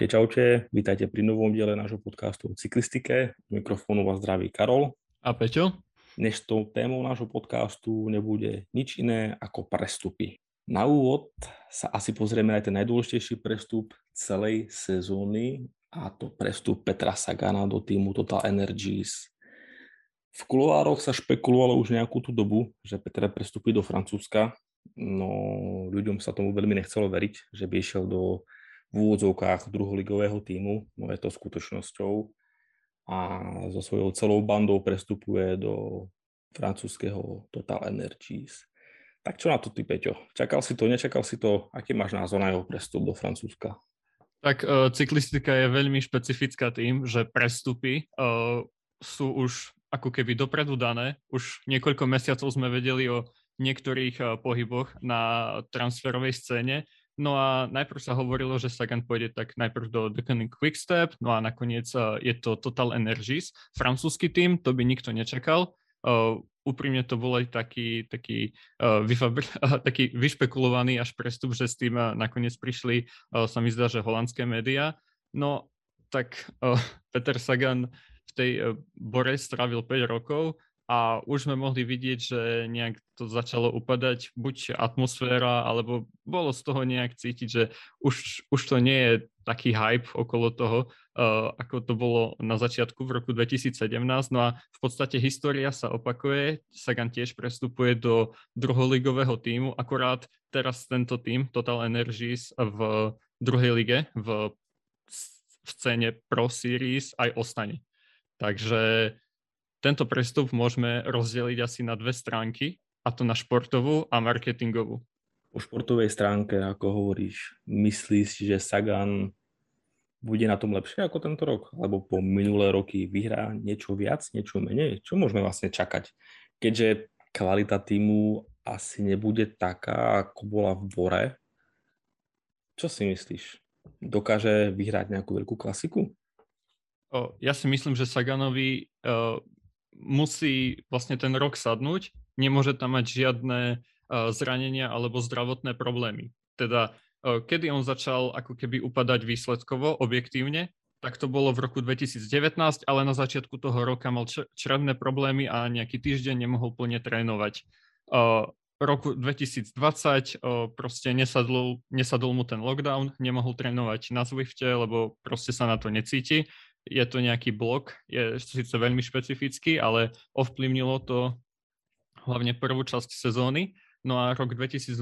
Čaute, čaute, vítajte pri novom diele nášho podcastu o cyklistike. Mikrofónu vás zdraví Karol. A Peťo? Dnešnou témou nášho podcastu nebude nič iné ako prestupy. Na úvod sa asi pozrieme na ten najdôležitejší prestup celej sezóny a to prestup Petra Sagana do týmu Total Energies. V kuloároch sa špekulovalo už nejakú tú dobu, že Petra prestupí do Francúzska, no ľuďom sa tomu veľmi nechcelo veriť, že by išiel do v úvodzovkách druholigového týmu, no je to skutočnosťou a so svojou celou bandou prestupuje do francúzského Total Energies. Tak čo na to ty, Peťo? Čakal si to, nečakal si to? Aký máš názor na jeho prestup do Francúzska? Tak uh, cyklistika je veľmi špecifická tým, že prestupy uh, sú už ako keby dopredu dané. Už niekoľko mesiacov sme vedeli o niektorých uh, pohyboch na transferovej scéne No a najprv sa hovorilo, že Sagan pôjde tak najprv do Deccan Quickstep, no a nakoniec uh, je to Total Energies, francúzsky tým, to by nikto nečakal. Uh, úprimne to bol aj taký, taký, uh, vyfabr- taký vyšpekulovaný až prestup, že s tým nakoniec prišli, sa mi zdá, že holandské médiá. No tak Peter Sagan v tej Bore strávil 5 rokov, a už sme mohli vidieť, že nejak to začalo upadať, buď atmosféra, alebo bolo z toho nejak cítiť, že už, už to nie je taký hype okolo toho, uh, ako to bolo na začiatku v roku 2017. No a v podstate história sa opakuje, Sagan tiež prestupuje do druholigového týmu, akorát teraz tento tým, Total Energies v druhej lige, v, v scéne Pro Series aj ostane. Takže tento prestup môžeme rozdeliť asi na dve stránky, a to na športovú a marketingovú. Po športovej stránke, ako hovoríš, myslíš, že Sagan bude na tom lepšie ako tento rok? Lebo po minulé roky vyhrá niečo viac, niečo menej? Čo môžeme vlastne čakať? Keďže kvalita týmu asi nebude taká, ako bola v Bore. Čo si myslíš? Dokáže vyhrať nejakú veľkú klasiku? O, ja si myslím, že Saganovi uh, musí vlastne ten rok sadnúť, nemôže tam mať žiadne uh, zranenia alebo zdravotné problémy. Teda uh, kedy on začal ako keby upadať výsledkovo, objektívne, tak to bolo v roku 2019, ale na začiatku toho roka mal črevné problémy a nejaký týždeň nemohol plne trénovať. Uh, roku 2020 uh, proste nesadol, nesadol mu ten lockdown, nemohol trénovať na Zwifte, lebo proste sa na to necíti je to nejaký blok, je síce veľmi špecifický, ale ovplyvnilo to hlavne prvú časť sezóny. No a rok 2021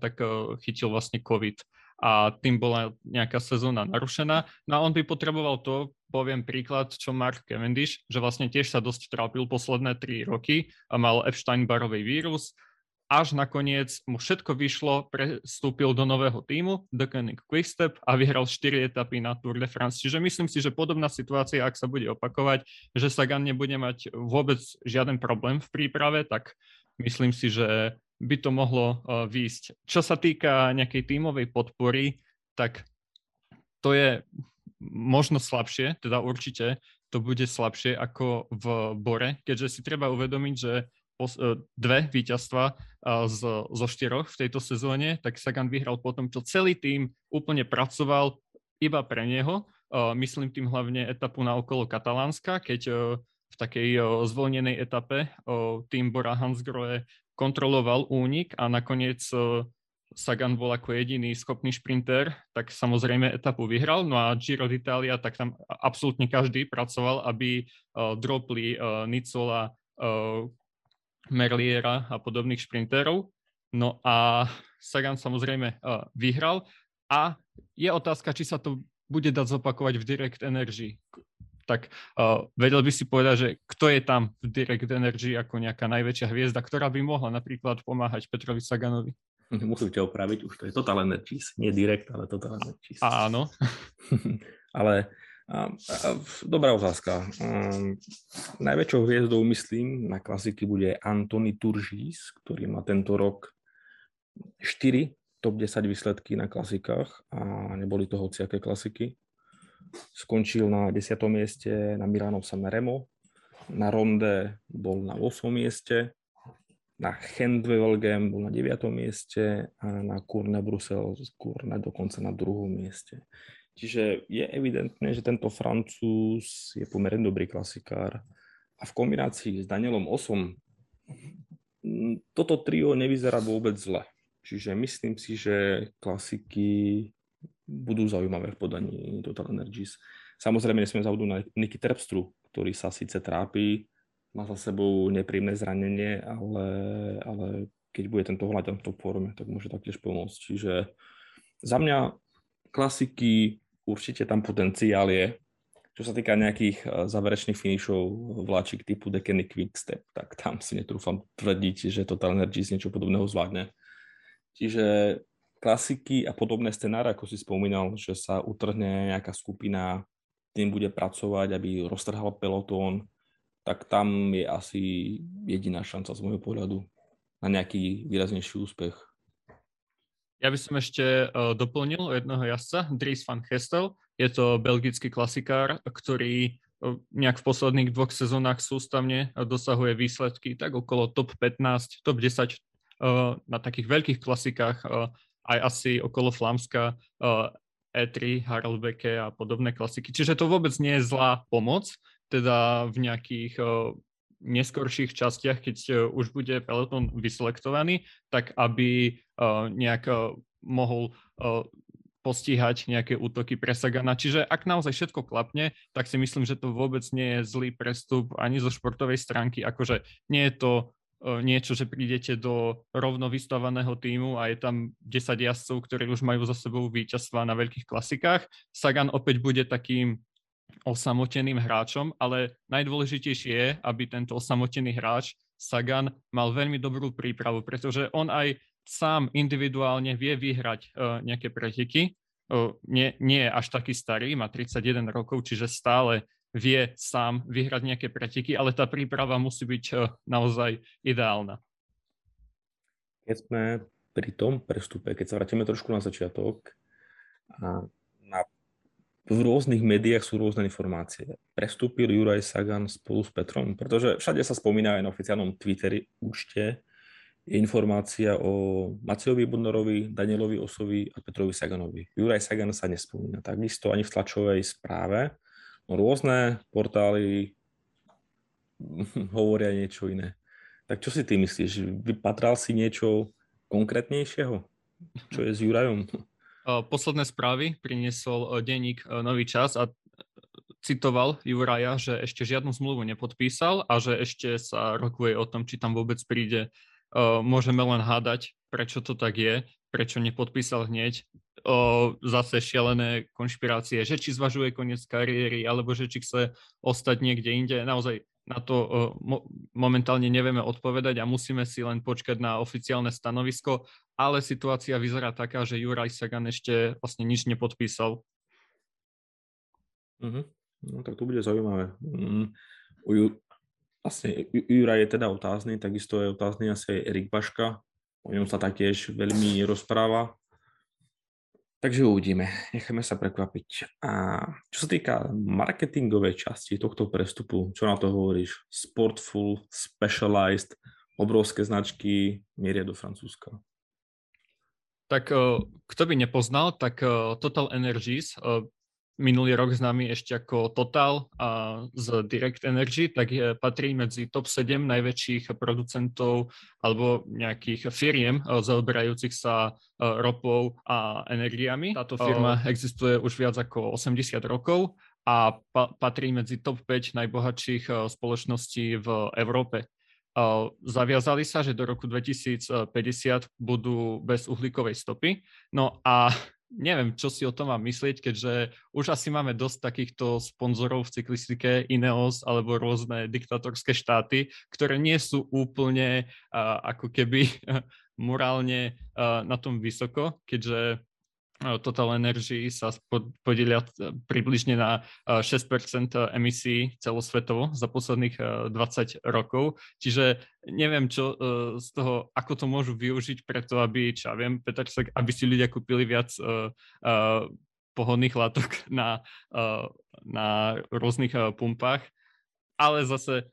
tak uh, chytil vlastne COVID a tým bola nejaká sezóna narušená. No a on by potreboval to, poviem príklad, čo Mark Cavendish, že vlastne tiež sa dosť trápil posledné tri roky a mal Epstein-Barový vírus, až nakoniec mu všetko vyšlo, prestúpil do nového týmu, Koenig Quickstep a vyhral 4 etapy na Tour de France. Čiže myslím si, že podobná situácia, ak sa bude opakovať, že Sagan nebude mať vôbec žiaden problém v príprave, tak myslím si, že by to mohlo uh, výjsť. Čo sa týka nejakej tímovej podpory, tak to je možno slabšie, teda určite to bude slabšie ako v Bore, keďže si treba uvedomiť, že dve víťazstva e, zo štyroch v tejto sezóne, tak Sagan vyhral potom, čo celý tým úplne pracoval iba pre neho. E, myslím tým hlavne etapu na okolo Katalánska, keď v takej zvolnenej etape tým Bora Hansgrohe kontroloval únik a nakoniec Sagan bol ako jediný schopný šprinter, tak samozrejme etapu vyhral. No a Giro d'Italia, tak tam absolútne každý pracoval, aby dropli Nicola, Merliera a podobných šprinterov. No a Sagan samozrejme uh, vyhral a je otázka, či sa to bude dať zopakovať v Direct Energy. Tak uh, vedel by si povedať, že kto je tam v Direct Energy ako nejaká najväčšia hviezda, ktorá by mohla napríklad pomáhať Petrovi Saganovi? Musím ťa opraviť, už to je Total Energies, nie Direct, ale Total Energies. Áno. ale Dobrá otázka. Najväčšou hviezdou, myslím, na klasiky bude Antony Turžís, ktorý má tento rok 4 top 10 výsledky na klasikách a neboli to hociaké klasiky. Skončil na 10. mieste na Milano Sanremo, na Ronde bol na 8. mieste, na Handwevelgem bol na 9. mieste a na Kurne Brusel Kurne dokonca na 2. mieste. Čiže je evidentné, že tento Francúz je pomerne dobrý klasikár a v kombinácii s Danielom Osom toto trio nevyzerá vôbec zle. Čiže myslím si, že klasiky budú zaujímavé v podaní Total Energies. Samozrejme nesmieme zabudnúť na Niky Terpstru, ktorý sa síce trápi, má za sebou nepríjemné zranenie, ale, ale keď bude tento hľadať v top forme, tak môže taktiež pomôcť. Čiže za mňa klasiky určite tam potenciál je. Čo sa týka nejakých eh, záverečných finišov vláčik typu Dekeny Quickstep, tak tam si netrúfam tvrdiť, že Total Energies niečo podobného zvládne. Čiže klasiky a podobné scenáre, ako si spomínal, že sa utrhne nejaká skupina, tým bude pracovať, aby roztrhal pelotón, tak tam je asi jediná šanca z môjho pohľadu na nejaký výraznejší úspech. Ja by som ešte uh, doplnil jedného jazdca, Dries van Gestel. Je to belgický klasikár, ktorý uh, nejak v posledných dvoch sezónach sústavne dosahuje výsledky tak okolo top 15, top 10 uh, na takých veľkých klasikách aj asi okolo Flámska, E3, Haraldbeke a podobné klasiky. Čiže to vôbec nie je zlá pomoc, teda v nejakých neskorších častiach, keď už bude peloton vyselektovaný, tak aby nejak mohol postíhať nejaké útoky pre Sagana. Čiže ak naozaj všetko klapne, tak si myslím, že to vôbec nie je zlý prestup ani zo športovej stránky. Akože nie je to niečo, že prídete do rovno vystavaného týmu a je tam 10 jazdcov, ktorí už majú za sebou víťazstva na veľkých klasikách. Sagan opäť bude takým osamoteným hráčom, ale najdôležitejšie je, aby tento osamotený hráč Sagan mal veľmi dobrú prípravu, pretože on aj sám individuálne vie vyhrať uh, nejaké preteky. Uh, nie, nie je až taký starý, má 31 rokov, čiže stále vie sám vyhrať nejaké preteky, ale tá príprava musí byť eh, naozaj ideálna. Keď sme pri tom prestupe, keď sa vrátime trošku na začiatok, a v rôznych médiách sú rôzne informácie. Prestúpil Juraj Sagan spolu s Petrom, pretože všade sa spomína aj na oficiálnom Twitteri účte je informácia o Macejovi Budnorovi, Danielovi Osovi a Petrovi Saganovi. Juraj Sagan sa nespomína. Takisto ani v tlačovej správe rôzne portály hovoria niečo iné. Tak čo si ty myslíš? Vypatral si niečo konkrétnejšieho? Čo je s Jurajom? Posledné správy priniesol denník Nový čas a citoval Juraja, že ešte žiadnu zmluvu nepodpísal a že ešte sa rokuje o tom, či tam vôbec príde. Môžeme len hádať, prečo to tak je, prečo nepodpísal hneď o, zase šialené konšpirácie, že či zvažuje koniec kariéry, alebo že či chce ostať niekde inde. Naozaj na to mo, momentálne nevieme odpovedať a musíme si len počkať na oficiálne stanovisko, ale situácia vyzerá taká, že Juraj Sagan ešte vlastne nič nepodpísal. Mm-hmm. No tak to bude zaujímavé. Mm. Ju, vlastne Juraj je teda otázny, takisto je otázny asi aj Erik Baška, o ňom sa taktiež veľmi rozpráva. Takže uvidíme, necháme sa prekvapiť. A čo sa týka marketingovej časti tohto prestupu, čo na to hovoríš? Sportful, Specialized, obrovské značky mieria do Francúzska. Tak eh, kto by nepoznal, tak eh, Total Energies eh, minulý rok známy ešte ako Total a z Direct Energy, tak je, patrí medzi top 7 najväčších producentov alebo nejakých firiem eh, zaoberajúcich sa eh, ropou a energiami. Táto firma existuje už viac ako 80 rokov a pa- patrí medzi top 5 najbohatších eh, spoločností v Európe. Zaviazali sa, že do roku 2050 budú bez uhlíkovej stopy. No a neviem, čo si o tom mám myslieť, keďže už asi máme dosť takýchto sponzorov v cyklistike, Ineos alebo rôzne diktatorské štáty, ktoré nie sú úplne uh, ako keby morálne uh, na tom vysoko, keďže Total Energy sa podielia približne na 6% emisí celosvetovo za posledných 20 rokov. Čiže neviem, čo z toho, ako to môžu využiť preto, aby, čo ja viem, Peter, aby si ľudia kúpili viac pohodných látok na, na rôznych pumpách. Ale zase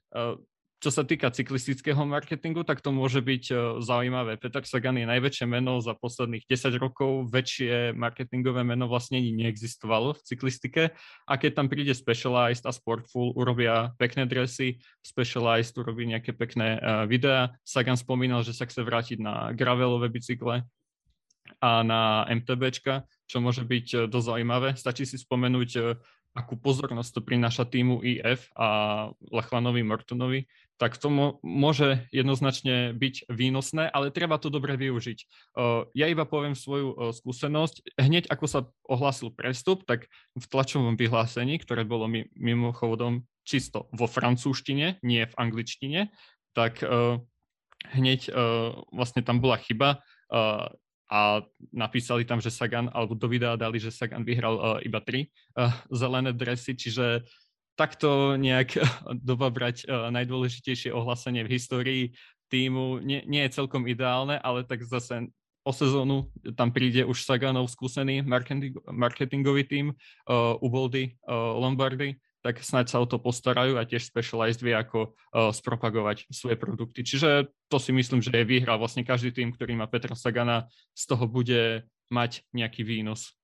čo sa týka cyklistického marketingu, tak to môže byť uh, zaujímavé. Peter Sagan je najväčšie meno za posledných 10 rokov, väčšie marketingové meno vlastne neexistovalo v cyklistike a keď tam príde Specialized a Sportful, urobia pekné dresy, Specialized urobí nejaké pekné uh, videá. Sagan spomínal, že sa chce vrátiť na gravelové bicykle a na MTBčka, čo môže byť uh, dosť zaujímavé. Stačí si spomenúť akú pozornosť to prináša týmu IF a Lachlanovi Mortonovi, tak to môže jednoznačne byť výnosné, ale treba to dobre využiť. Ja iba poviem svoju skúsenosť. Hneď ako sa ohlásil prestup, tak v tlačovom vyhlásení, ktoré bolo mimochodom čisto vo francúzštine, nie v angličtine, tak hneď vlastne tam bola chyba a napísali tam, že Sagan, alebo do videa dali, že Sagan vyhral uh, iba tri uh, zelené dresy, čiže takto nejak doba brať uh, najdôležitejšie ohlásenie v histórii týmu. Nie, nie je celkom ideálne, ale tak zase o sezónu tam príde už Saganov skúsený marketing, marketingový tým, uh, Uboldy, uh, Lombardy, tak snáď sa o to postarajú a tiež Specialized vie, ako uh, spropagovať svoje produkty. Čiže to si myslím, že je výhra. Vlastne každý tým, ktorý má Petra Sagana, z toho bude mať nejaký výnos.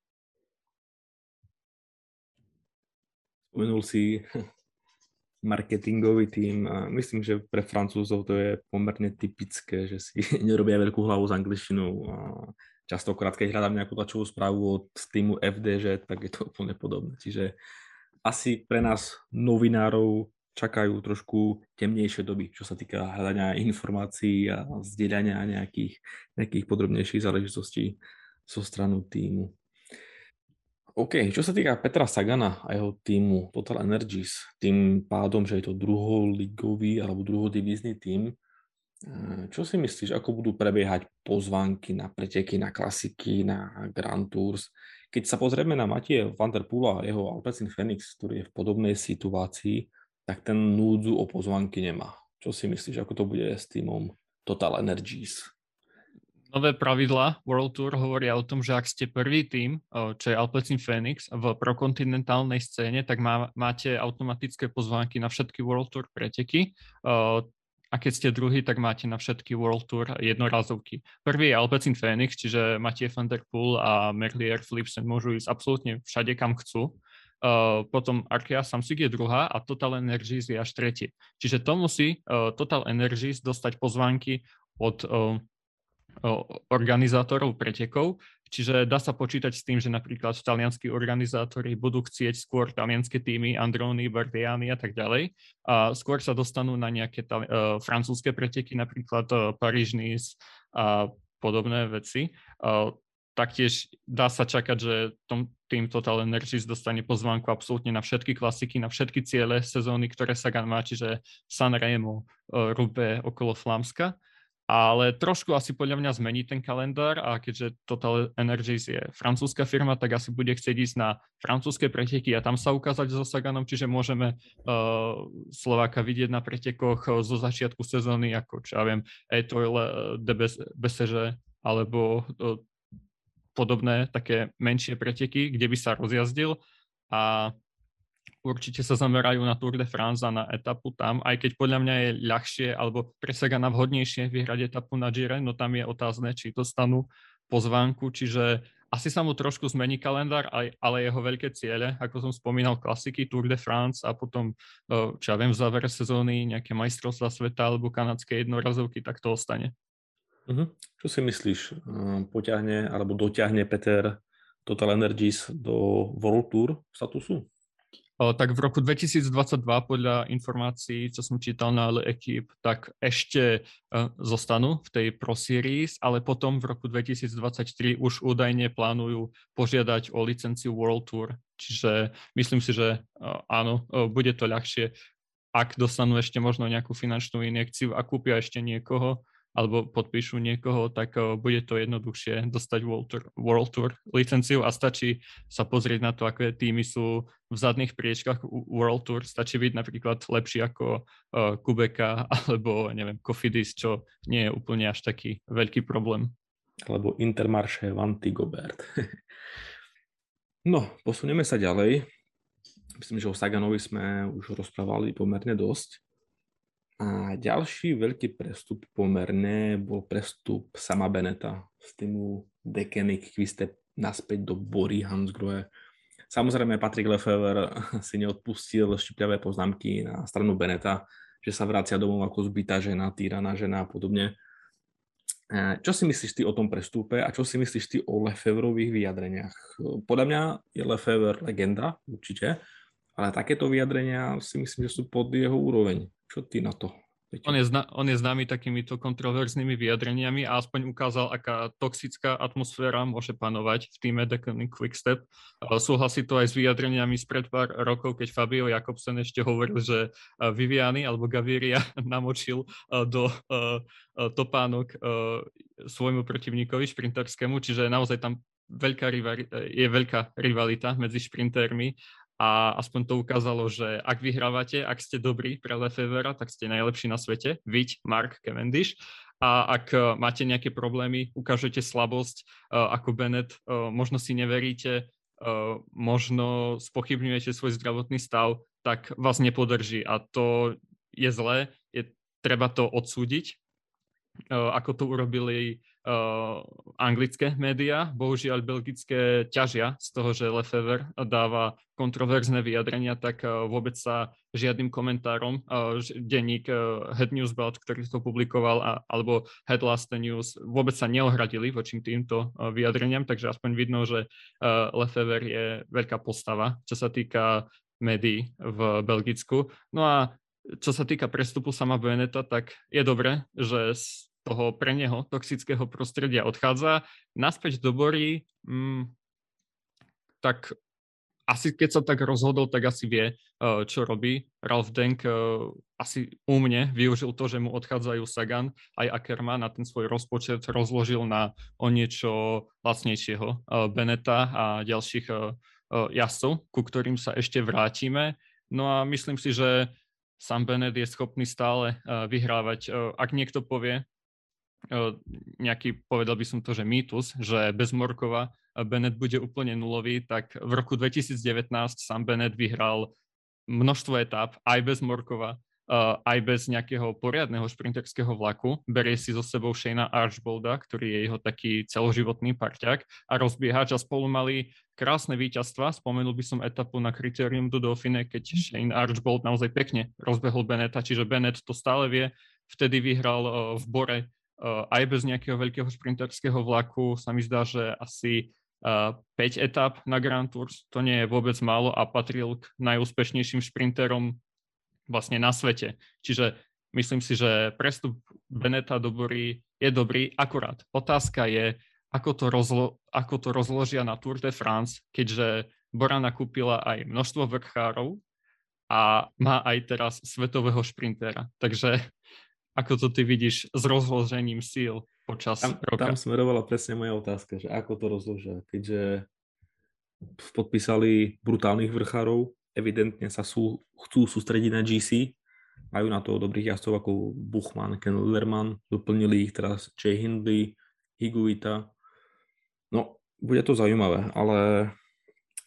Spomenul si marketingový tým myslím, že pre Francúzov to je pomerne typické, že si nerobia veľkú hlavu s angličtinou častokrát, keď hľadám nejakú tlačovú správu od týmu FDŽ, tak je to úplne podobné. Čiže asi pre nás novinárov čakajú trošku temnejšie doby, čo sa týka hľadania informácií a zdieľania nejakých, nejakých podrobnejších záležitostí zo stranu týmu. OK, čo sa týka Petra Sagana a jeho týmu Total Energies, tým pádom, že je to druholigový alebo druhodivízny tým, čo si myslíš, ako budú prebiehať pozvánky na preteky, na klasiky, na Grand Tours? Keď sa pozrieme na Matie Van der Poola a jeho Alpecin Phoenix, ktorý je v podobnej situácii, tak ten núdzu o pozvanky nemá. Čo si myslíš, ako to bude s týmom Total Energies? Nové pravidla World Tour hovoria o tom, že ak ste prvý tým, čo je Alpecin Phoenix v prokontinentálnej scéne, tak má, máte automatické pozvánky na všetky World Tour preteky a keď ste druhý, tak máte na všetky World Tour jednorazovky. Prvý je Alpecin Phoenix, čiže Mathieu van der Poel a Merlier Philipsen môžu ísť absolútne všade, kam chcú. Uh, potom Arkea Samsic je druhá a Total Energies je až tretie. Čiže to musí uh, Total Energies dostať pozvánky od uh, organizátorov pretekov, čiže dá sa počítať s tým, že napríklad talianskí organizátori budú chcieť skôr talianské týmy, Androni, Bardiani a tak ďalej, a skôr sa dostanú na nejaké tali- uh, francúzske preteky, napríklad uh, Paríž, Nice a podobné veci. Uh, taktiež dá sa čakať, že tom, tým Total Energies dostane pozvánku absolútne na všetky klasiky, na všetky ciele sezóny, ktoré sa má, čiže San Remo, Rube okolo Flamska ale trošku asi podľa mňa zmení ten kalendár a keďže Total Energies je francúzska firma, tak asi bude chcieť ísť na francúzske preteky a tam sa ukázať so Saganom, čiže môžeme uh, Slováka vidieť na pretekoch uh, zo začiatku sezóny, ako čo ja viem, Etoile uh, de Beseže alebo uh, podobné také menšie preteky, kde by sa rozjazdil. A určite sa zamerajú na Tour de France a na etapu tam, aj keď podľa mňa je ľahšie alebo pre na vhodnejšie vyhrať etapu na Gire, no tam je otázne, či to stanú pozvánku, čiže asi sa mu trošku zmení kalendár, ale jeho veľké ciele, ako som spomínal, klasiky Tour de France a potom, čo ja viem, v závere sezóny nejaké majstrovstvá sveta alebo kanadské jednorazovky, tak to ostane. Uh-huh. Čo si myslíš, poťahne alebo doťahne Peter Total Energies do World Tour statusu? Tak v roku 2022 podľa informácií, čo som čítal na Le Equipe, tak ešte e, zostanú v tej Pro Series, ale potom v roku 2023 už údajne plánujú požiadať o licenciu World Tour. Čiže myslím si, že e, áno, bude to ľahšie, ak dostanú ešte možno nejakú finančnú injekciu a kúpia ešte niekoho, alebo podpíšu niekoho, tak uh, bude to jednoduchšie dostať World Tour, World Tour licenciu a stačí sa pozrieť na to, aké týmy sú v zadných priečkách World Tour. Stačí byť napríklad lepší ako uh, Kubeka alebo, neviem, Kofidis, čo nie je úplne až taký veľký problém. Alebo Intermarché Vanty Gobert. no, posunieme sa ďalej. Myslím, že o Saganovi sme už rozprávali pomerne dosť. A ďalší veľký prestup pomerne bol prestup sama Beneta z týmu Dekenik Kviste naspäť do Bory Hansgrohe. Samozrejme Patrik Lefever si neodpustil štipliavé poznámky na stranu Beneta, že sa vracia domov ako zbytá žena, týraná žena a podobne. E, čo si myslíš ty o tom prestúpe a čo si myslíš ty o Lefeverových vyjadreniach? Podľa mňa je Lefever legenda, určite, ale takéto vyjadrenia si myslím, že sú pod jeho úroveň. Čo ty na to? On je, zna, on je známy takýmito kontroverznými vyjadreniami a aspoň ukázal, aká toxická atmosféra môže panovať v týme Declan Quickstep. Súhlasí to aj s vyjadreniami spred pár rokov, keď Fabio Jakobsen ešte hovoril, že Viviani alebo Gaviria namočil do topánok svojmu protivníkovi šprinterskému, čiže naozaj tam veľká je veľká rivalita medzi šprintermi a aspoň to ukázalo, že ak vyhrávate, ak ste dobrí pre Lefevera, tak ste najlepší na svete, viď Mark Cavendish. A ak e, máte nejaké problémy, ukážete slabosť uh, ako Bennett, uh, možno si neveríte, možno spochybňujete svoj zdravotný stav, tak vás nepodrží. A to je zlé, je treba to odsúdiť, ako to urobili anglické médiá. Bohužiaľ belgické ťažia z toho, že Lefever dáva kontroverzné vyjadrenia, tak vôbec sa žiadnym komentárom denník Head News Belt, ktorý to publikoval, alebo Head Last News, vôbec sa neohradili voči týmto vyjadreniam, takže aspoň vidno, že Lefever je veľká postava, čo sa týka médií v Belgicku. No a čo sa týka prestupu sama Beneta, tak je dobré, že toho pre neho toxického prostredia odchádza, naspäť do Bory, mm, tak asi keď sa tak rozhodol, tak asi vie, eh, čo robí. Ralph Denk eh, asi úmne využil to, že mu odchádzajú Sagan aj Ackerman a ten svoj rozpočet rozložil na o niečo lacnejšieho eh, Beneta a ďalších jazdcov, ku ktorým sa ešte vrátime. No a myslím si, že Sam Bennett je schopný stále vyhrávať. Ak niekto povie, nejaký, povedal by som to, že mýtus, že bez Morkova Bennett bude úplne nulový, tak v roku 2019 sám Bennett vyhral množstvo etáp aj bez Morkova, aj bez nejakého poriadneho šprinterského vlaku. Berie si so sebou Shayna Archbolda, ktorý je jeho taký celoživotný parťák a rozbiehač a spolu mali krásne víťazstva. Spomenul by som etapu na kritérium do Dauphine, keď mhm. Shane Archbold naozaj pekne rozbehol Beneta, čiže Bennett to stále vie. Vtedy vyhral v Bore aj bez nejakého veľkého šprinterského vlaku sa mi zdá, že asi 5 etap na Grand Tours, to nie je vôbec málo a patril k najúspešnejším šprinterom vlastne na svete. Čiže myslím si, že prestup Beneta do Bory je dobrý, akurát. Otázka je, ako to, rozlo- ako to rozložia na Tour de France, keďže Bora nakúpila aj množstvo vrchárov a má aj teraz svetového šprintera. Takže ako to ty vidíš s rozložením síl počas tam, roka? Tam smerovala presne moja otázka, že ako to rozložia, keďže podpísali brutálnych vrchárov, evidentne sa sú, chcú sústrediť na GC, majú na to dobrých jazdcov ako Buchmann, Ken Lerman, doplnili ich teraz Jay Hindley, Higuita. No, bude to zaujímavé, ale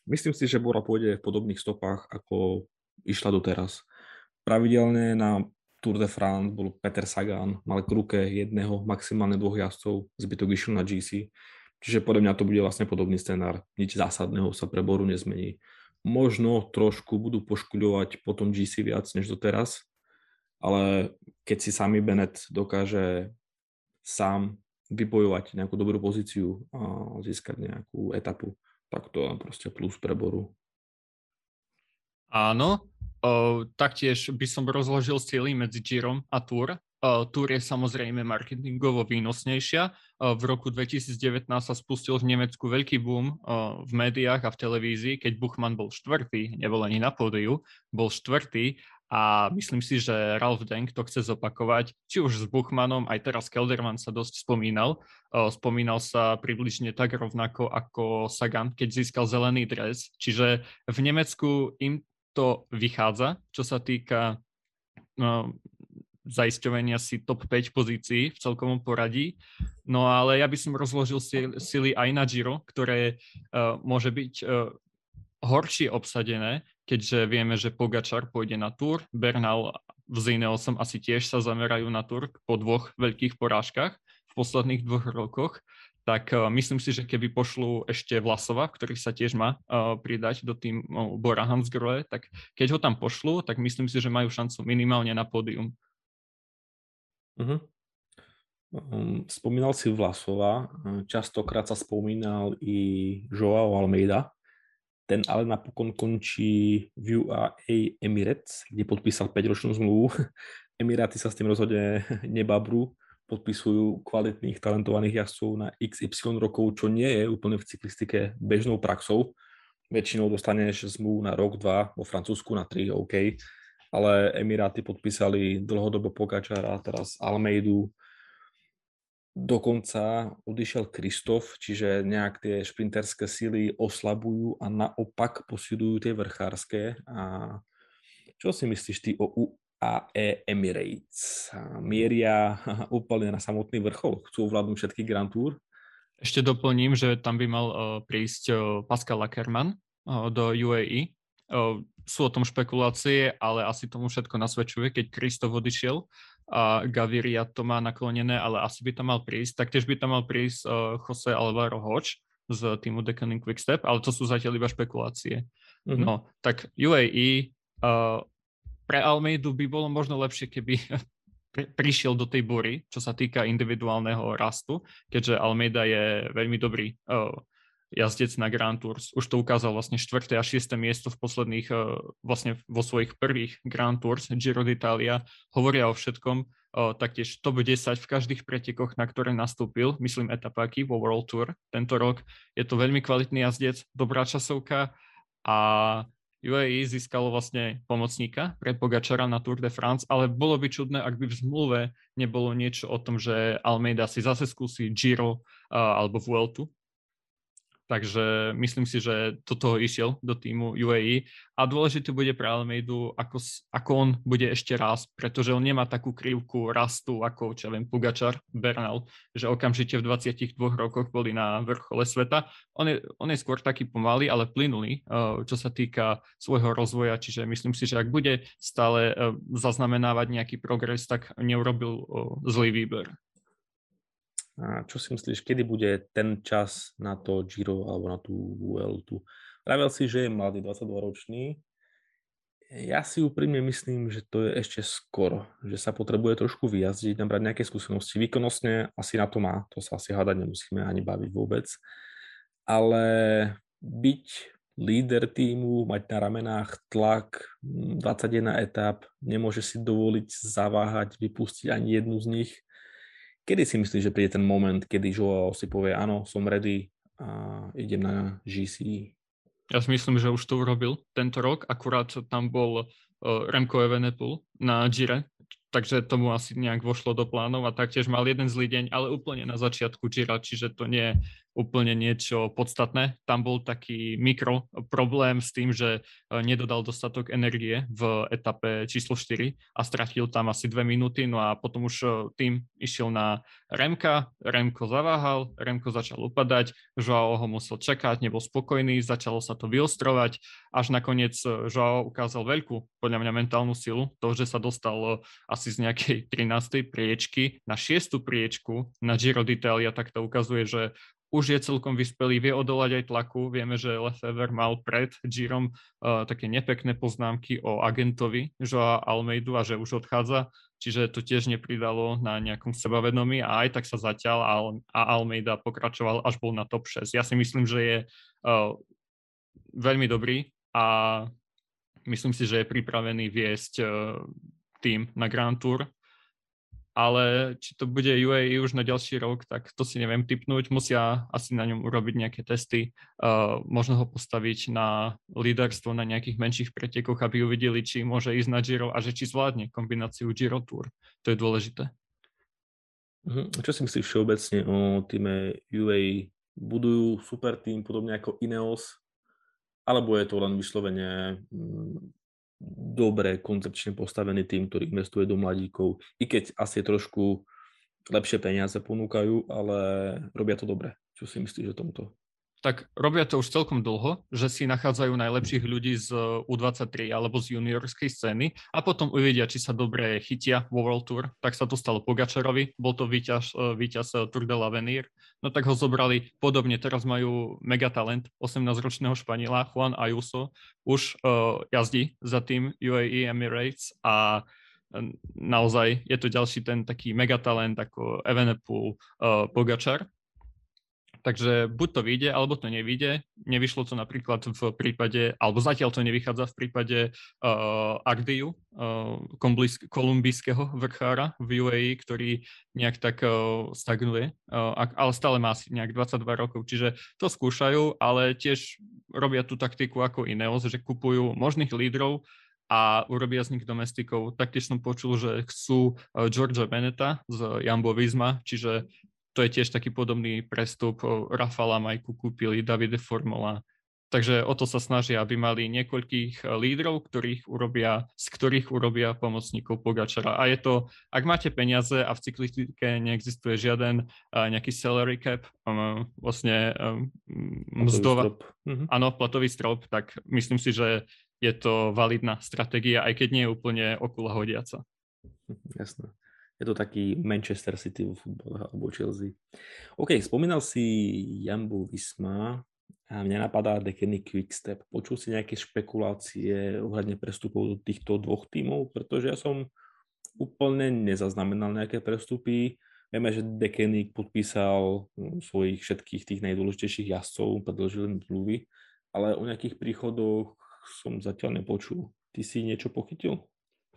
myslím si, že Bora pôjde v podobných stopách, ako išla doteraz. Pravidelne na Tour de France bol Peter Sagan, mal k ruke jedného, maximálne dvoch jazdcov, zbytok išiel na GC. Čiže podľa mňa to bude vlastne podobný scenár. Nič zásadného sa pre Boru nezmení. Možno trošku budú poškuľovať potom GC viac než doteraz, ale keď si sami Bennett dokáže sám vybojovať nejakú dobrú pozíciu a získať nejakú etapu, tak to je proste plus pre Boru. Áno, o, taktiež by som rozložil sily medzi Girom a Tour. O, Tour je samozrejme marketingovo výnosnejšia. V roku 2019 sa spustil v Nemecku veľký boom v médiách a v televízii, keď Buchmann bol štvrtý, nebol ani na pódiu, bol štvrtý a myslím si, že Ralf Denk to chce zopakovať, či už s Buchmanom, aj teraz Kelderman sa dosť spomínal. Spomínal sa približne tak rovnako ako Sagan, keď získal zelený dres. Čiže v Nemecku im to vychádza, čo sa týka no, zaisťovania si top 5 pozícií v celkovom poradí. No ale ja by som rozložil sily aj na Giro, ktoré uh, môže byť uh, horšie obsadené, keďže vieme, že Pogačar pôjde na Tour, Bernal v Zineosom asi tiež sa zamerajú na Turk po dvoch veľkých porážkach v posledných dvoch rokoch, tak uh, myslím si, že keby pošlu ešte Vlasova, ktorý sa tiež má uh, pridať do tým uh, Bora Hansgrohe, tak keď ho tam pošlu, tak myslím si, že majú šancu minimálne na pódium. Uh-huh. Spomínal si Vlasova, častokrát sa spomínal i Joao Almeida, ten ale napokon končí v UAE Emirates, kde podpísal 5-ročnú zmluvu. Emiráty sa s tým rozhodne nebabrú, podpisujú kvalitných, talentovaných jazdcov na XY rokov, čo nie je úplne v cyklistike bežnou praxou. Väčšinou dostaneš zmluvu na rok, dva, vo Francúzsku na tri, OK. Ale Emiráty podpísali dlhodobo Pogačara, teraz Almeidu, Dokonca odišiel Kristof, čiže nejak tie šprinterské síly oslabujú a naopak posilujú tie vrchárske. A čo si myslíš ty o UAE Emirates? Mieria úplne na samotný vrchol? Chcú ovládnuť všetky Grand Tour? Ešte doplním, že tam by mal uh, prísť uh, Pascal Ackermann uh, do UAE. Sú o tom špekulácie, ale asi tomu všetko nasvedčuje, keď Kristof odišiel a Gaviria to má naklonené, ale asi by tam mal prísť. Taktiež by tam mal prísť Jose Alvaro Hoč z týmu Deccan Quickstep, ale to sú zatiaľ iba špekulácie. Mm-hmm. No, tak UAE uh, pre Almeidu by bolo možno lepšie, keby prišiel do tej bory, čo sa týka individuálneho rastu, keďže Almeida je veľmi dobrý uh, jazdec na Grand Tours. Už to ukázal vlastne 4. a 6. miesto v posledných, eh, vlastne vo svojich prvých Grand Tours Giro d'Italia. Hovoria o všetkom, eh, taktiež top 10 v každých pretekoch, na ktoré nastúpil, myslím etapáky vo World Tour tento rok. Je to veľmi kvalitný jazdec, dobrá časovka a UAE získalo vlastne pomocníka pre Pogačara na Tour de France, ale bolo by čudné, ak by v zmluve nebolo niečo o tom, že Almeida si zase skúsi Giro uh, alebo Vueltu, Takže myslím si, že do toho išiel do týmu UAE a dôležité bude pre Almeidu, ako, ako on bude ešte raz, pretože on nemá takú krivku rastu ako, čo viem, Pugačar, Bernal, že okamžite v 22 rokoch boli na vrchole sveta. On je, on je skôr taký pomalý, ale plynulý, eh, čo sa týka svojho rozvoja, čiže myslím si, že ak bude stále eh, zaznamenávať nejaký progres, tak neurobil eh, zlý výber. A čo si myslíš, kedy bude ten čas na to Giro alebo na tú Vueltu? Pravil si, že je mladý, 22-ročný. Ja si úprimne myslím, že to je ešte skoro, že sa potrebuje trošku vyjazdiť, nabrať nejaké skúsenosti. Výkonnostne asi na to má, to sa asi hádať nemusíme ani baviť vôbec. Ale byť líder týmu, mať na ramenách tlak, 21 etap, nemôže si dovoliť zaváhať, vypustiť ani jednu z nich Kedy si myslíš, že príde ten moment, kedy Joao si povie, áno, som ready a idem na GC? Ja si myslím, že už to urobil tento rok, akurát tam bol uh, Remco Evenepoel na Gire, takže tomu asi nejak vošlo do plánov a taktiež mal jeden zlý deň, ale úplne na začiatku Gira, čiže to nie úplne niečo podstatné. Tam bol taký mikro problém s tým, že e, nedodal dostatok energie v etape číslo 4 a stratil tam asi dve minúty, no a potom už e, tým išiel na Remka, Remko zaváhal, Remko začal upadať, Joao ho musel čakať, nebol spokojný, začalo sa to vyostrovať, až nakoniec e, Joao ukázal veľkú, podľa mňa mentálnu silu, to, že sa dostal asi z nejakej 13. priečky na 6. priečku na Giro d'Italia, tak to ukazuje, že už je celkom vyspelý, vie odolať aj tlaku. Vieme, že Lefever mal pred Girom uh, také nepekné poznámky o agentovi Joa Almeidu a že už odchádza, čiže to tiež nepridalo na nejakom sebavedomí a aj tak sa zatiaľ Al- a Almeida pokračoval, až bol na top 6. Ja si myslím, že je uh, veľmi dobrý a myslím si, že je pripravený viesť uh, tým na Grand Tour ale či to bude UAE už na ďalší rok, tak to si neviem typnúť. Musia asi na ňom urobiť nejaké testy, uh, možno ho postaviť na líderstvo na nejakých menších pretekoch, aby uvideli, či môže ísť na Giro a že či zvládne kombináciu Giro Tour. To je dôležité. Mhm. Čo si myslíš všeobecne o týme UAE? Budujú super tým podobne ako Ineos? Alebo je to len vyslovene mm, dobre koncepčne postavený tým, ktorý investuje do mladíkov, i keď asi trošku lepšie peniaze ponúkajú, ale robia to dobre. Čo si myslíš o tomto? Tak robia to už celkom dlho, že si nachádzajú najlepších ľudí z U23 alebo z juniorskej scény a potom uvidia, či sa dobre chytia vo World Tour. Tak sa to stalo Pogačarovi, bol to víťaz, víťaz Tour de l'Avenir. No tak ho zobrali podobne, teraz majú megatalent 18-ročného Španiela Juan Ayuso, už uh, jazdí za tým UAE Emirates a naozaj je to ďalší ten taký megatalent ako Evenepoel uh, Pogačar Takže buď to vyjde, alebo to nevyjde. Nevyšlo to napríklad v prípade, alebo zatiaľ to nevychádza v prípade uh, Agdiu, uh, kolumbijského vrchára v UAE, ktorý nejak tak uh, stagnuje, uh, ale stále má asi nejak 22 rokov, čiže to skúšajú, ale tiež robia tú taktiku ako Ineos, že kupujú možných lídrov, a urobia z nich domestikov. Taktiež som počul, že chcú Georgia Beneta z Jambo Visma, čiže to je tiež taký podobný prestup. Rafala Majku kúpili, Davide Formola. Takže o to sa snažia, aby mali niekoľkých eh, lídrov, ktorých urobia, z ktorých urobia pomocníkov Pogačara. A je to, ak máte peniaze a v cyklistike neexistuje žiaden uh, nejaký salary cap, um, vlastne um, mzdová, mhm. áno, platový strop, tak myslím si, že je to validná stratégia, aj keď nie je úplne okolo hodiaca. Jasné. Je to taký Manchester City vo futbole alebo Chelsea. OK, spomínal si Jambu Visma a mňa napadá Dekeny Quickstep. Počul si nejaké špekulácie ohľadne prestupov do týchto dvoch tímov? Pretože ja som úplne nezaznamenal nejaké prestupy. Vieme, že Dekeny podpísal hm, svojich všetkých tých najdôležitejších jazdcov, predložil im zmluvy, ale o nejakých príchodoch som zatiaľ nepočul. Ty si niečo pochytil?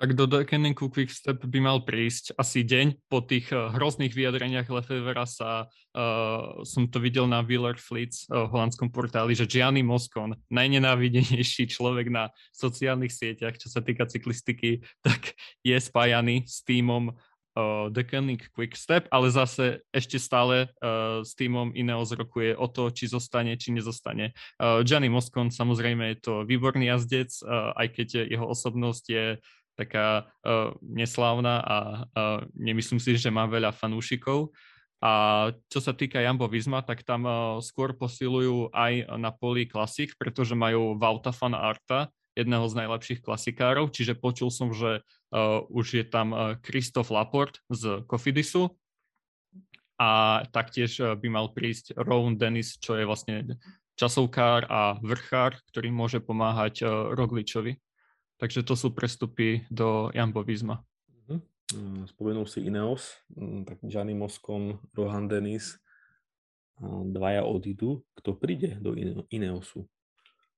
Tak do Deceuningu Quickstep by mal prísť asi deň po tých uh, hrozných vyjadreniach Lefevera sa, uh, som to videl na Wheeler Fleets uh, v holandskom portáli, že Gianni Moscon, najnenávidenejší človek na sociálnych sieťach, čo sa týka cyklistiky, tak je spájaný s týmom uh, Deceuning Quickstep, ale zase ešte stále uh, s týmom Ineos rokuje o to, či zostane, či nezostane. Uh, Gianni Moscon samozrejme je to výborný jazdec, uh, aj keď jeho osobnosť je taká uh, neslávna a uh, nemyslím si, že má veľa fanúšikov. A čo sa týka Jambo Visma, tak tam uh, skôr posilujú aj na poli klasik, pretože majú Vauta fan Arta, jedného z najlepších klasikárov, čiže počul som, že uh, už je tam Kristof uh, Laport z Kofidisu a taktiež by mal prísť Rowan Dennis, čo je vlastne časovkár a vrchár, ktorý môže pomáhať uh, Rogličovi. Takže to sú prestupy do Jambo Visma. Mhm. Spomenul si Ineos, mm, tak Gianni Moscon, Rohan Dennis, dvaja odídu. Kto príde do Ineosu?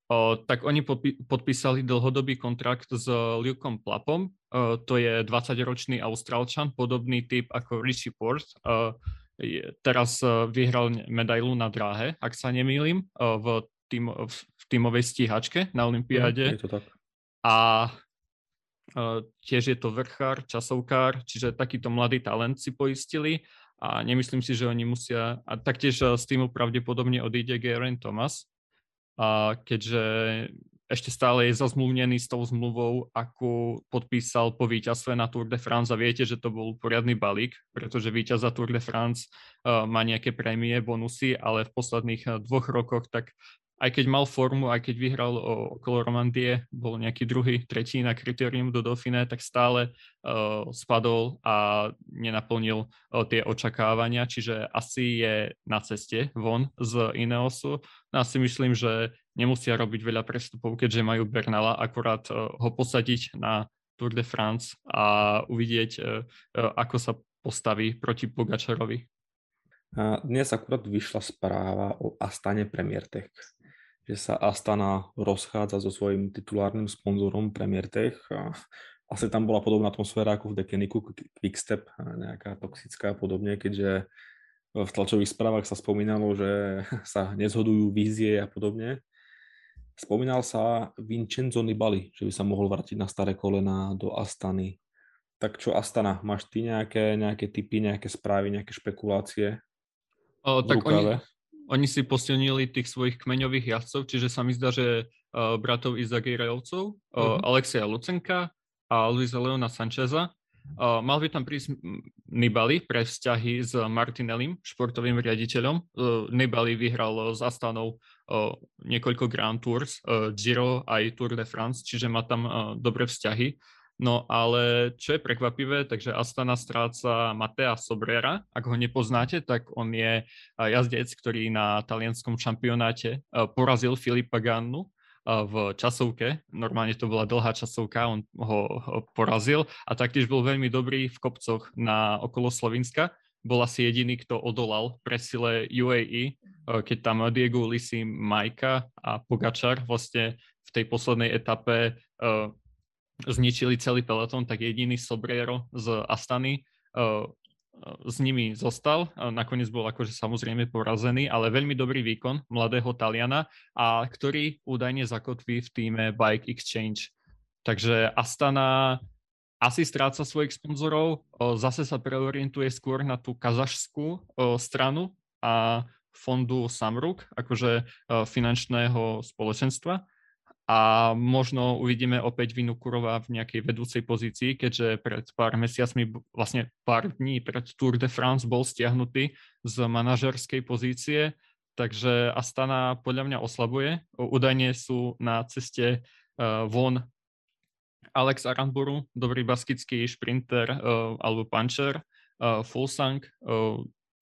O, tak oni podpísali dlhodobý kontrakt s Lukom Plapom. O, to je 20-ročný Austrálčan, podobný typ ako Richie Port. O, je, teraz vyhral medailu na dráhe, ak sa nemýlim, v, tým, v, tímovej stíhačke na Olympiáde. Je to tak a tiež je to vrchár, časovkár, čiže takýto mladý talent si poistili a nemyslím si, že oni musia, a taktiež z týmu pravdepodobne odíde Geraint Thomas, a keďže ešte stále je zazmluvnený s tou zmluvou, akú podpísal po víťazstve na Tour de France a viete, že to bol poriadny balík, pretože víťaz za Tour de France uh, má nejaké prémie, bonusy, ale v posledných dvoch rokoch tak aj keď mal formu, aj keď vyhral o, okolo Romandie, bol nejaký druhý, tretí na kritérium do Dauphine, tak stále uh, spadol a nenaplnil uh, tie očakávania, čiže asi je na ceste von z Ineosu. No si myslím, že nemusia robiť veľa prestupov, keďže majú Bernala, akorát uh, ho posadiť na Tour de France a uvidieť, uh, uh, ako sa postaví proti Pogačarovi. A dnes akurát vyšla správa o Astane Premier Tech že sa Astana rozchádza so svojím titulárnym sponzorom Premier Tech a asi tam bola podobná atmosféra ako v Dekeniku, Quickstep, nejaká toxická a podobne, keďže v tlačových správach sa spomínalo, že sa nezhodujú vízie a podobne. Spomínal sa Vincenzo Nibali, že by sa mohol vrátiť na staré kolena do Astany. Tak čo Astana, máš ty nejaké, nejaké typy, nejaké správy, nejaké špekulácie? O, tak oni, oni si posilnili tých svojich kmeňových jazdcov, čiže sa mi zdá, že uh, bratov Izagirejovcov, uh, uh-huh. Alexia Lucenka a Luisa Leona Sancheza. Uh, mal by tam prísť Nibali pre vzťahy s Martinellim, športovým riaditeľom. Uh, Nibali vyhral s Astanou uh, niekoľko Grand Tours, uh, Giro aj Tour de France, čiže má tam uh, dobré vzťahy. No ale čo je prekvapivé, takže Astana stráca Matea Sobrera. Ak ho nepoznáte, tak on je jazdec, ktorý na talianskom šampionáte porazil Filipa Gannu v časovke. Normálne to bola dlhá časovka, on ho porazil a taktiež bol veľmi dobrý v kopcoch na okolo Slovenska. Bol asi jediný, kto odolal presile UAE, keď tam Diego Lisi, Majka a Pogačar vlastne v tej poslednej etape zničili celý peloton, tak jediný Sobrero z Astany uh, s nimi zostal. Nakoniec bol akože samozrejme porazený, ale veľmi dobrý výkon mladého Taliana, a ktorý údajne zakotví v týme Bike Exchange. Takže Astana asi stráca svojich sponzorov, zase sa preorientuje skôr na tú kazašskú stranu a fondu Samruk, akože finančného spoločenstva a možno uvidíme opäť Kurova v nejakej vedúcej pozícii, keďže pred pár mesiacmi, vlastne pár dní pred Tour de France bol stiahnutý z manažerskej pozície, takže Astana podľa mňa oslabuje. Údajne sú na ceste uh, von Alex Aranburu, dobrý baskický šprinter uh, alebo puncher, uh, Fulsang,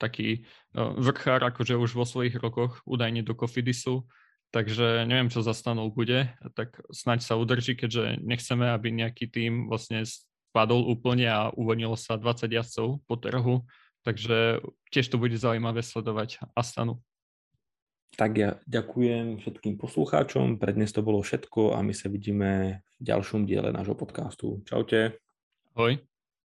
taký vrchár, akože už vo svojich rokoch údajne do Kofidisu, Takže neviem, čo za stanou bude, tak snaď sa udrží, keďže nechceme, aby nejaký tým vlastne spadol úplne a uvoľnilo sa 20 jazdcov po trhu. Takže tiež to bude zaujímavé sledovať Astanu. Tak ja ďakujem všetkým poslucháčom. Pre dnes to bolo všetko a my sa vidíme v ďalšom diele nášho podcastu. Čaute. Hoj.